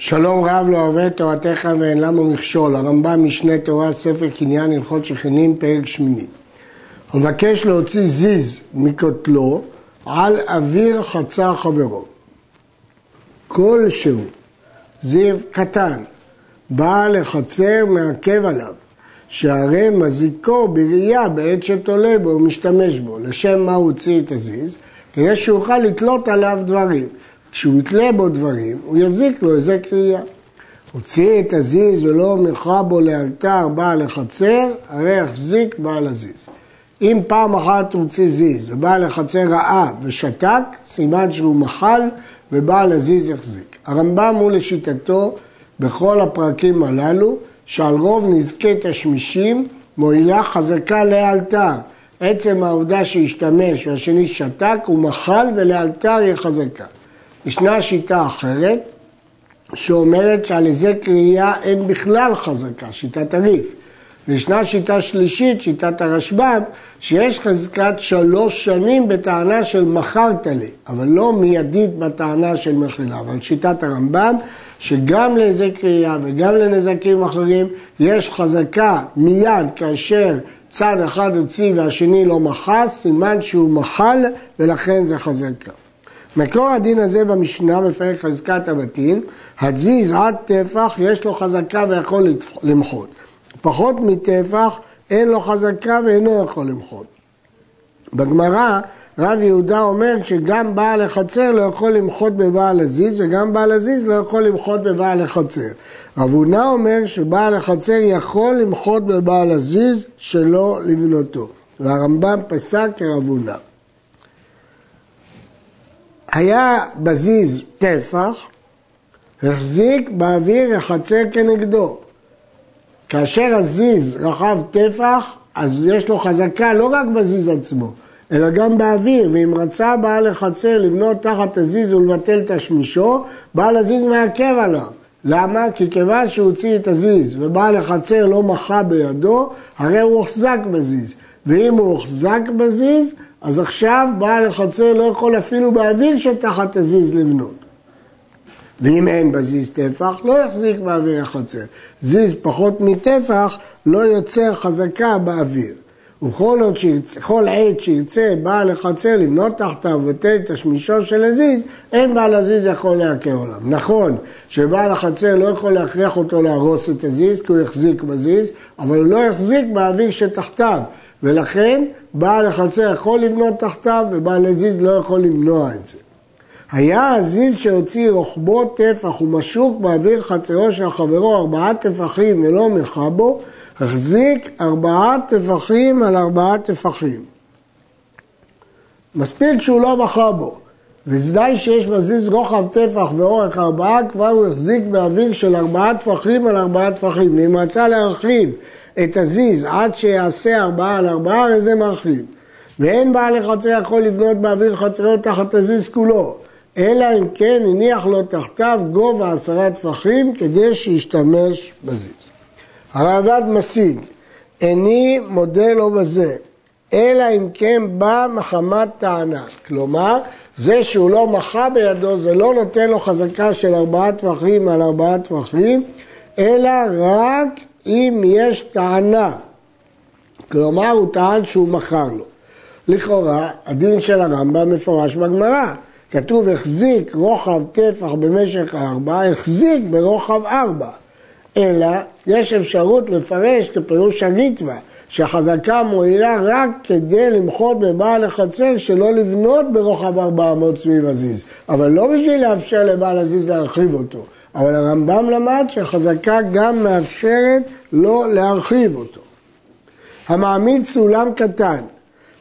שלום רב לא אוהב תורתך ואין למה מכשול, הרמב"ם משנה תורה ספר קניין הלכות שכנים פרק שמיני. הוא מבקש להוציא זיז מקוטלו על אוויר חצר חברו. כלשהו, זיו קטן, בא לחצר מעכב עליו, שהרי מזיקו בראייה בעת שתולה בו ומשתמש בו. לשם מה הוא הוציא את הזיז? כדי שיוכל לתלות עליו דברים. כשהוא יתלה בו דברים, הוא יזיק לו איזה קריאה. הוציא את הזיז ולא מלכה בו לאלתר בעל החצר, הרי יחזיק בעל הזיז. אם פעם אחת הוא הוציא זיז ובעל החצר ראה ושתק, סימן שהוא מחל ובעל הזיז יחזיק. הרמב"ם הוא לשיטתו בכל הפרקים הללו, שעל רוב נזקי תשמישים מועילה חזקה לאלתר. עצם העובדה שהשתמש והשני שתק הוא מחל ולאלתר היא חזקה. ישנה שיטה אחרת שאומרת שעל איזה קריאה אין בכלל חזקה, שיטת הריף. וישנה שיטה שלישית, שיטת הרשב"ם, שיש חזקת שלוש שנים בטענה של מכרת לי, אבל לא מיידית בטענה של מחילה. אבל שיטת הרמב"ם, שגם לאיזה קריאה וגם לנזקים אחרים, יש חזקה מיד כאשר צד אחד הוציא והשני לא מחס, סימן שהוא מחל ולכן זה חזקה. מקור הדין הזה במשנה בפרק חזקת הבתים, הזיז עד טפח יש לו חזקה ויכול למחות. פחות מטפח אין לו חזקה ואינו יכול למחות. בגמרא רב יהודה אומר שגם בעל החצר לא יכול למחות בבעל הזיז וגם בעל הזיז לא יכול למחות בבעל החצר. רב הונא אומר שבעל החצר יכול למחות בבעל הזיז שלא לבנותו. והרמב"ם פסק כרב הונא. היה בזיז טפח, החזיק באוויר החצר כנגדו. כאשר הזיז רחב טפח, אז יש לו חזקה לא רק בזיז עצמו, אלא גם באוויר, ואם רצה בעל החצר לבנות תחת הזיז ולבטל תשמישו, בעל הזיז מעכב עליו. למה? כי כיוון שהוא הוציא את הזיז ובעל החצר לא מחה בידו, הרי הוא הוחזק בזיז. ואם הוא הוחזק בזיז, אז עכשיו בעל החצר לא יכול אפילו באוויר שתחת הזיז לבנות. ואם אין בזיז טפח, לא יחזיק באוויר החצר. זיז פחות מטפח לא יוצר חזקה באוויר. וכל עוד שירצה, עת שירצה בעל החצר לבנות תחתיו ותן תשמישו של הזיז, אין בעל הזיז יכול לעקר עליו. נכון שבעל החצר לא יכול להכריח אותו להרוס את הזיז, כי הוא יחזיק בזיז, אבל הוא לא יחזיק באוויר שתחתיו. ולכן בעל החצר יכול לבנות תחתיו ובעל הזיז לא יכול למנוע את זה. היה הזיז שהוציא רוחבו טפח ומשוך באוויר חצרו של חברו ארבעה טפחים ולא מלכה בו, החזיק ארבעה טפחים על ארבעה טפחים. מספיק שהוא לא מחה בו, ודאי שיש מזיז רוחב טפח ואורך ארבעה, כבר הוא החזיק באוויר של ארבעה טפחים על ארבעה טפחים. ואם רצה להרחיב את הזיז עד שיעשה ארבעה על ארבעה, הרי זה מרחיב. ואין בעל החצר יכול לבנות באוויר חצרו תחת הזיז כולו, אלא אם כן הניח לו תחתיו גובה עשרה טפחים כדי שישתמש בזיז. הרעב"ד משיג, איני מודה לו בזה, אלא אם כן בא מחמת טענה. כלומר, זה שהוא לא מחה בידו, זה לא נותן לו חזקה של ארבעה טפחים על ארבעה טפחים, אלא רק אם יש טענה, כלומר הוא טען שהוא מכר לו. לכאורה, הדין של הרמב"ם מפורש בגמרא. כתוב החזיק רוחב טפח במשך ארבע, החזיק ברוחב ארבע. אלא יש אפשרות לפרש כפירוש הריטווה, שהחזקה מועילה רק כדי למחות בבעל החצר שלא לבנות ברוחב 400 סביב הזיז, אבל לא בשביל לאפשר לבעל הזיז להרחיב אותו. אבל הרמב"ם למד שהחזקה גם מאפשרת לא להרחיב אותו. המעמיד סולם קטן,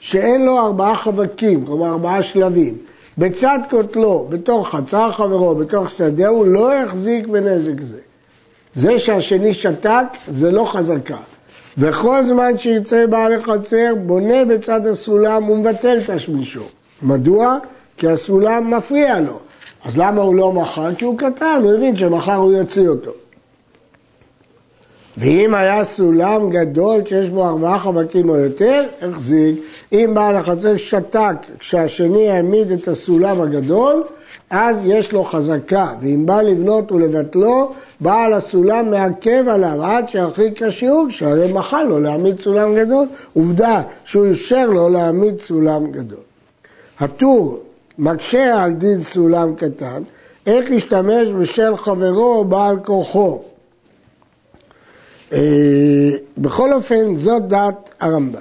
שאין לו ארבעה חבקים, כלומר ארבעה שלבים, בצד כותלו, בתוך חצר חברו, בתוך שדהו, לא יחזיק בנזק זה. זה שהשני שתק, זה לא חזקה. וכל זמן שירצה בעל החצר, בונה בצד הסולם ומבטל תשמישו. מדוע? כי הסולם מפריע לו. אז למה הוא לא מכר? כי הוא קטן, הוא הבין שמחר הוא יוציא אותו. ואם היה סולם גדול שיש בו ארבעה חבקים או יותר, החזיק. אם בעל החצר שתק כשהשני העמיד את הסולם הגדול, אז יש לו חזקה, ואם בא לבנות ולבטלו, בעל הסולם מעכב עליו עד שירחיק השיעור, שהרי מחל לו להעמיד סולם גדול. עובדה שהוא אפשר לו להעמיד סולם גדול. הטור מקשה על דין סולם קטן, איך להשתמש בשל חברו בעל כוחו. אה, בכל אופן, זאת דעת הרמב"ם.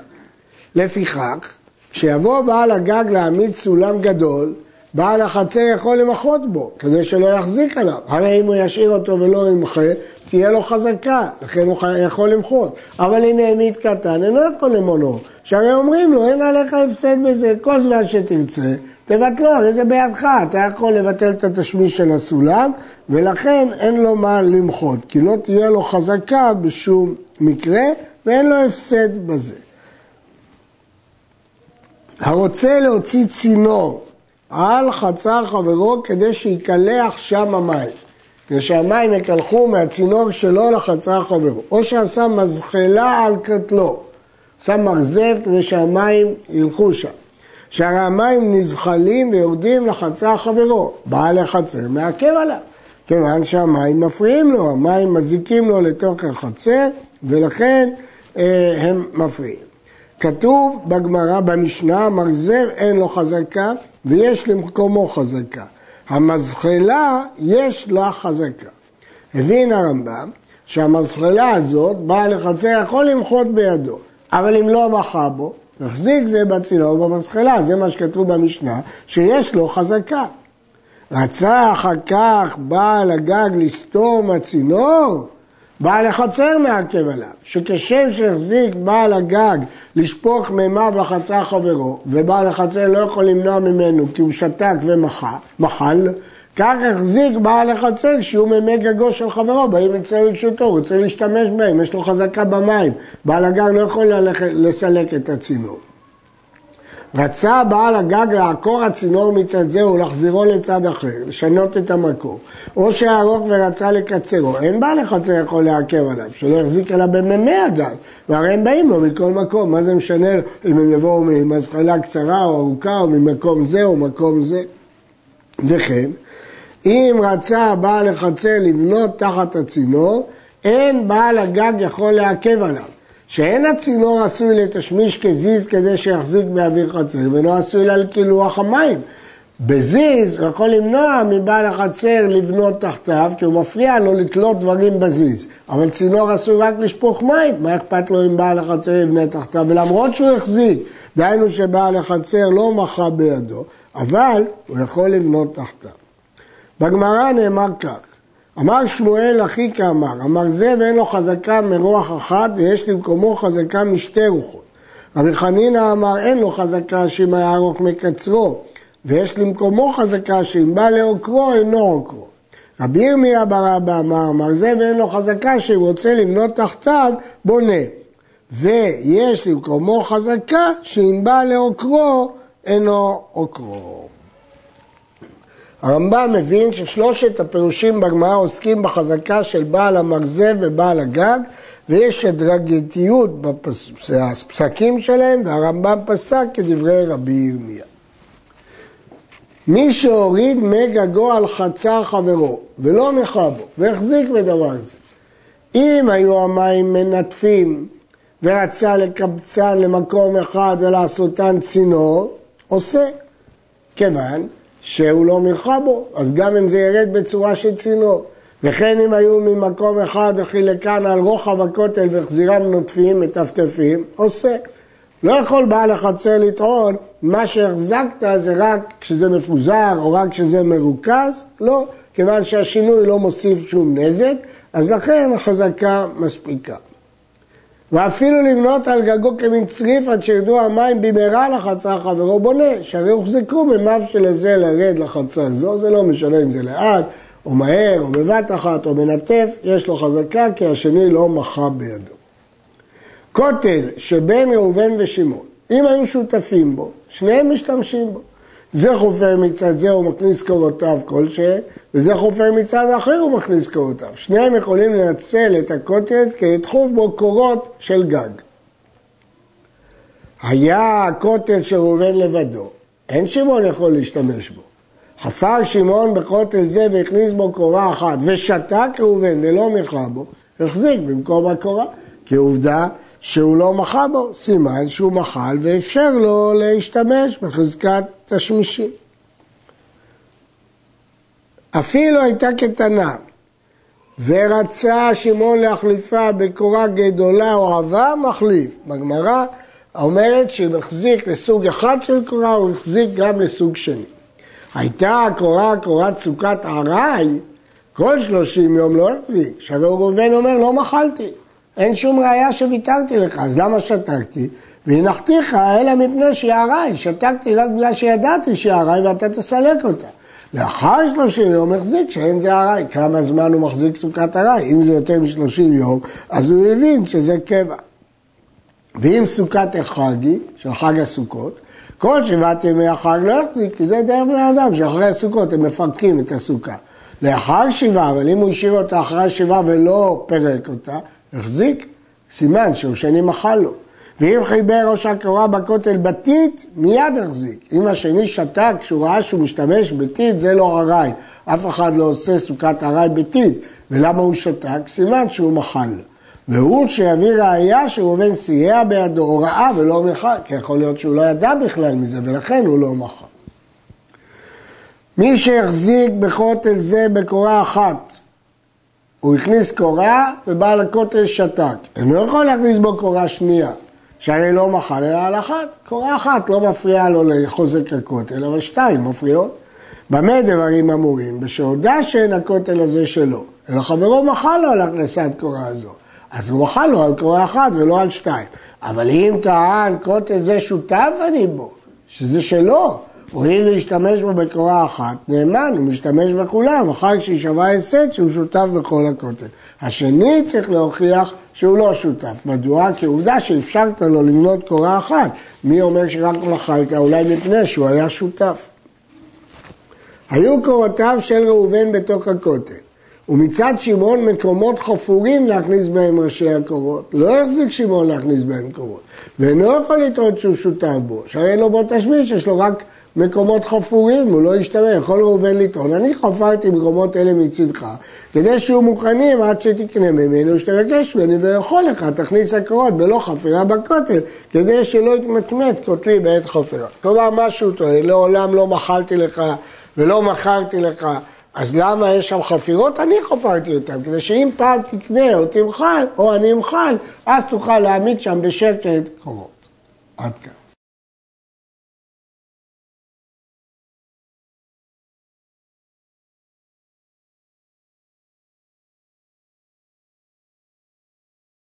לפיכך, כשיבוא בעל הגג להעמיד סולם גדול, בעל החצר יכול למחות בו, כדי שלא יחזיק עליו. הרי אם הוא ישאיר אותו ולא ימחה, תהיה לו חזקה, לכן הוא יכול למחות. אבל אם העמיד קטן, אינו יכול למונו. שהרי אומרים לו, אין עליך הפסד בזה, כל זמן שתרצה, תבטלו, הרי זה בידך, אתה יכול לבטל את התשמיש של הסולם, ולכן אין לו מה למחות, כי לא תהיה לו חזקה בשום מקרה, ואין לו הפסד בזה. הרוצה להוציא צינור על חצר חברו כדי שיקלח שם המים. כדי שהמים יקלחו מהצינור שלו לחצר חברו. או שעשה מזחלה על קטלו, שם מרזב כדי שהמים ילכו שם. שהרי המים נזחלים ויורדים לחצר חברו. בעל החצר מעכב עליו. כיוון שהמים מפריעים לו, המים מזיקים לו לתוך החצר, ולכן אה, הם מפריעים. כתוב בגמרא, במשנה, מרזב אין לו חזקה ויש למקומו חזקה. המזחלה יש לה חזקה. הבין הרמב"ם שהמזחלה הזאת, בעל החצר יכול למחות בידו, אבל אם לא מחה בו, החזיק זה בצינור במזחלה, זה מה שכתוב במשנה, שיש לו חזקה. רצה אחר כך בעל הגג לסתור מהצינור, בעל החצר מעכב עליו, שכשם שהחזיק בעל הגג לשפוך מימיו לחצר חברו, ובעל החצר לא יכול למנוע ממנו כי הוא שתק ומחל, כך החזיק בעל החצר שהוא מימי גגו של חברו, באים אצלו לרשותו, הוא רוצה להשתמש בהם, יש לו חזקה במים, בעל הגג לא יכול ללכת, לסלק את הצינור. רצה בעל הגג לעקור הצינור מצד זה ולהחזירו לצד אחר, לשנות את המקום, או שארוך ורצה לקצרו, אין בעל החצר יכול לעכב עליו, שלא יחזיק אלא במימי הגג, והרי הם באים לו מכל מקום, מה זה משנה אם הם יבואו ממזחלה קצרה או ארוכה או ממקום זה או מקום זה. וכן, אם רצה בעל החצר לבנות תחת הצינור, אין בעל הגג יכול לעכב עליו. שאין הצינור עשוי לתשמיש כזיז כדי שיחזיק באוויר חצר, ולא עשוי לה לקילוח המים. בזיז הוא יכול למנוע מבעל החצר לבנות תחתיו, כי הוא מפריע לו לתלות דברים בזיז. אבל צינור עשוי רק לשפוך מים, מה אכפת לו אם בעל החצר יבנה תחתיו? ולמרות שהוא החזיק, דהיינו שבעל החצר לא מחה בידו, אבל הוא יכול לבנות תחתיו. בגמרא נאמר כך, אמר שמואל אחי כאמר, אמר זה ואין לו חזקה מרוח אחת ויש למקומו חזקה משתי רוחות. רבי חנינא אמר אין לו חזקה שאם היה ארוך מקצרו ויש למקומו חזקה שאם בא לעוקרו אינו עוקרו. רבי ירמיה בר אבא אמר, אמר זה ואין לו חזקה שאם רוצה לבנות תחתיו בונה. ויש למקומו חזקה שאם בא לעוקרו אינו עוקרו. הרמב"ם מבין ששלושת הפירושים בגמרא עוסקים בחזקה של בעל המרזב ובעל הגג, ויש הדרגתיות בפסקים שלהם, והרמב"ם פסק כדברי רבי ירמיה. מי שהוריד מגגו על חצר חברו ולא נחה בו והחזיק בדבר זה, אם היו המים מנטפים ורצה לקבצן למקום אחד ולעשותן צינור, עושה. כיוון שהוא לא מלכה בו, אז גם אם זה ירד בצורה של צינור. וכן אם היו ממקום אחד וחילקן על רוחב הכותל והחזירם נוטפים, מטפטפים, עושה. לא יכול בעל החצר לטעון, מה שהחזקת זה רק כשזה מפוזר או רק כשזה מרוכז, לא, כיוון שהשינוי לא מוסיף שום נזק, אז לכן החזקה מספיקה. ואפילו לבנות על גגו כמין צריף עד שירדו המים במהרה לחצר חברו בונה, שהרי הוחזקו ממיו של איזה לרד לחצר זו, זה לא משנה אם זה לאט, או מהר, או בבת אחת, או מנטף, יש לו חזקה כי השני לא מחה בידו. כותל שבין ראובן ושמעון, אם היו שותפים בו, שניהם משתמשים בו. זה חופר מצד זה, הוא מכניס קורותיו כלשהן, וזה חופר מצד אחר, הוא מכניס קורותיו. שניהם יכולים לנצל את הקוטג' כדי לדחוף בו קורות של גג. היה הקוטג' של ראובן לבדו, אין שמעון יכול להשתמש בו. חפר שמעון בכותל זה והכניס בו קורה אחת ושתק ראובן ולא מחה בו, החזיק במקום הקורה, כי עובדה שהוא לא מחה בו, סימן שהוא מחל ואפשר לו להשתמש בחזקת תשמישים. אפילו הייתה קטנה ורצה שמעון להחליפה בקורה גדולה או עבה, מחליף. בגמרא אומרת שאם החזיק לסוג אחד של קורה, הוא החזיק גם לסוג שני. הייתה הקורה קורת סוכת ארעי, כל שלושים יום לא החזיק, שהרי ראובן אומר לא מחלתי, אין שום ראייה שוויתרתי לך, אז למה שתקתי? והנחתיך אלא מפני שהיא ארעי, שתקתי רק בגלל שידעתי שהיא ארעי ואתה תסלק אותה. לאחר שלושים יום החזיק שאין זה ארעי, כמה זמן הוא מחזיק סוכת ארעי, אם זה יותר משלושים יום, אז הוא הבין שזה קבע. ואם סוכת החגי, של חג הסוכות, כל שבעת ימי החג לא יחזיק, כי זה דרך בני אדם, שאחרי הסוכות הם מפרקים את הסוכה. לאחר שבעה, אבל אם הוא השאיר אותה אחרי שבעה ולא פירק אותה, החזיק, סימן שהוא שני מחל לו. ואם חיבר ראש הקורה בכותל בטיט, מיד החזיק. אם השני שתק כשהוא ראה שהוא משתמש בטיט, זה לא ארעי. אף אחד לא עושה סוכת ארעי בטיט. ולמה הוא שתק? סימן שהוא מחל. והוא שיביא ראייה שראובן סייע בידו הוראה ולא מחל, כי יכול להיות שהוא לא ידע בכלל מזה, ולכן הוא לא מחל. מי שהחזיק בכותל זה בקורה אחת, הוא הכניס קורה ובעל הכותל שתק. אינו לא יכול להכניס בו קורה שנייה, שהרי לא מחל אלא על אחת. קורה אחת לא מפריעה לו לחוזק הכותל, אבל שתיים מפריעות. במה דברים אמורים? בשהודה שאין הכותל הזה שלו, אלא חברו מחל לו על הכנסת קורה הזו. אז הוא מחל לו על קורה אחת ולא על שתיים. אבל אם טען כותל זה שותף אני בו, שזה שלו, הואיל להשתמש בו בקורה אחת, נאמן, הוא משתמש בכולם, אחר שיישבע הסד שהוא שותף בכל הכותל. השני צריך להוכיח שהוא לא שותף. מדוע? כי עובדה שאפשרת לו למנות קורה אחת. מי אומר שרק מחלת? אולי מפני שהוא היה שותף. היו קורותיו של ראובן בתוך הכותל. ומצד שמעון מקומות חפורים להכניס בהם ראשי הקורות. לא יחזיק שמעון להכניס בהם קורות. ואינו יכול לטעון שהוא שותף בו, שהרי לו בו תשמיש, יש לו רק מקומות חפורים, הוא לא ישתמש, יכול ראובן לטעון. אני חפרתי מקומות אלה מצדך, כדי שיהיו מוכנים עד שתקנה ממנו, שתבקש ממני ויכול לך, תכניס הקורות בלא חפירה בכותל, כדי שלא יתמטמט כותלי בעת חפירה. כלומר, מה שהוא טוען, לעולם לא מחלתי לך ולא מכרתי לך. אז למה יש שם חפירות? אני חפרתי אותן, כדי שאם פעם תקנה או תמחל, או אני אמחל, אז תוכל להעמיד שם בשקט קורות. עד כאן.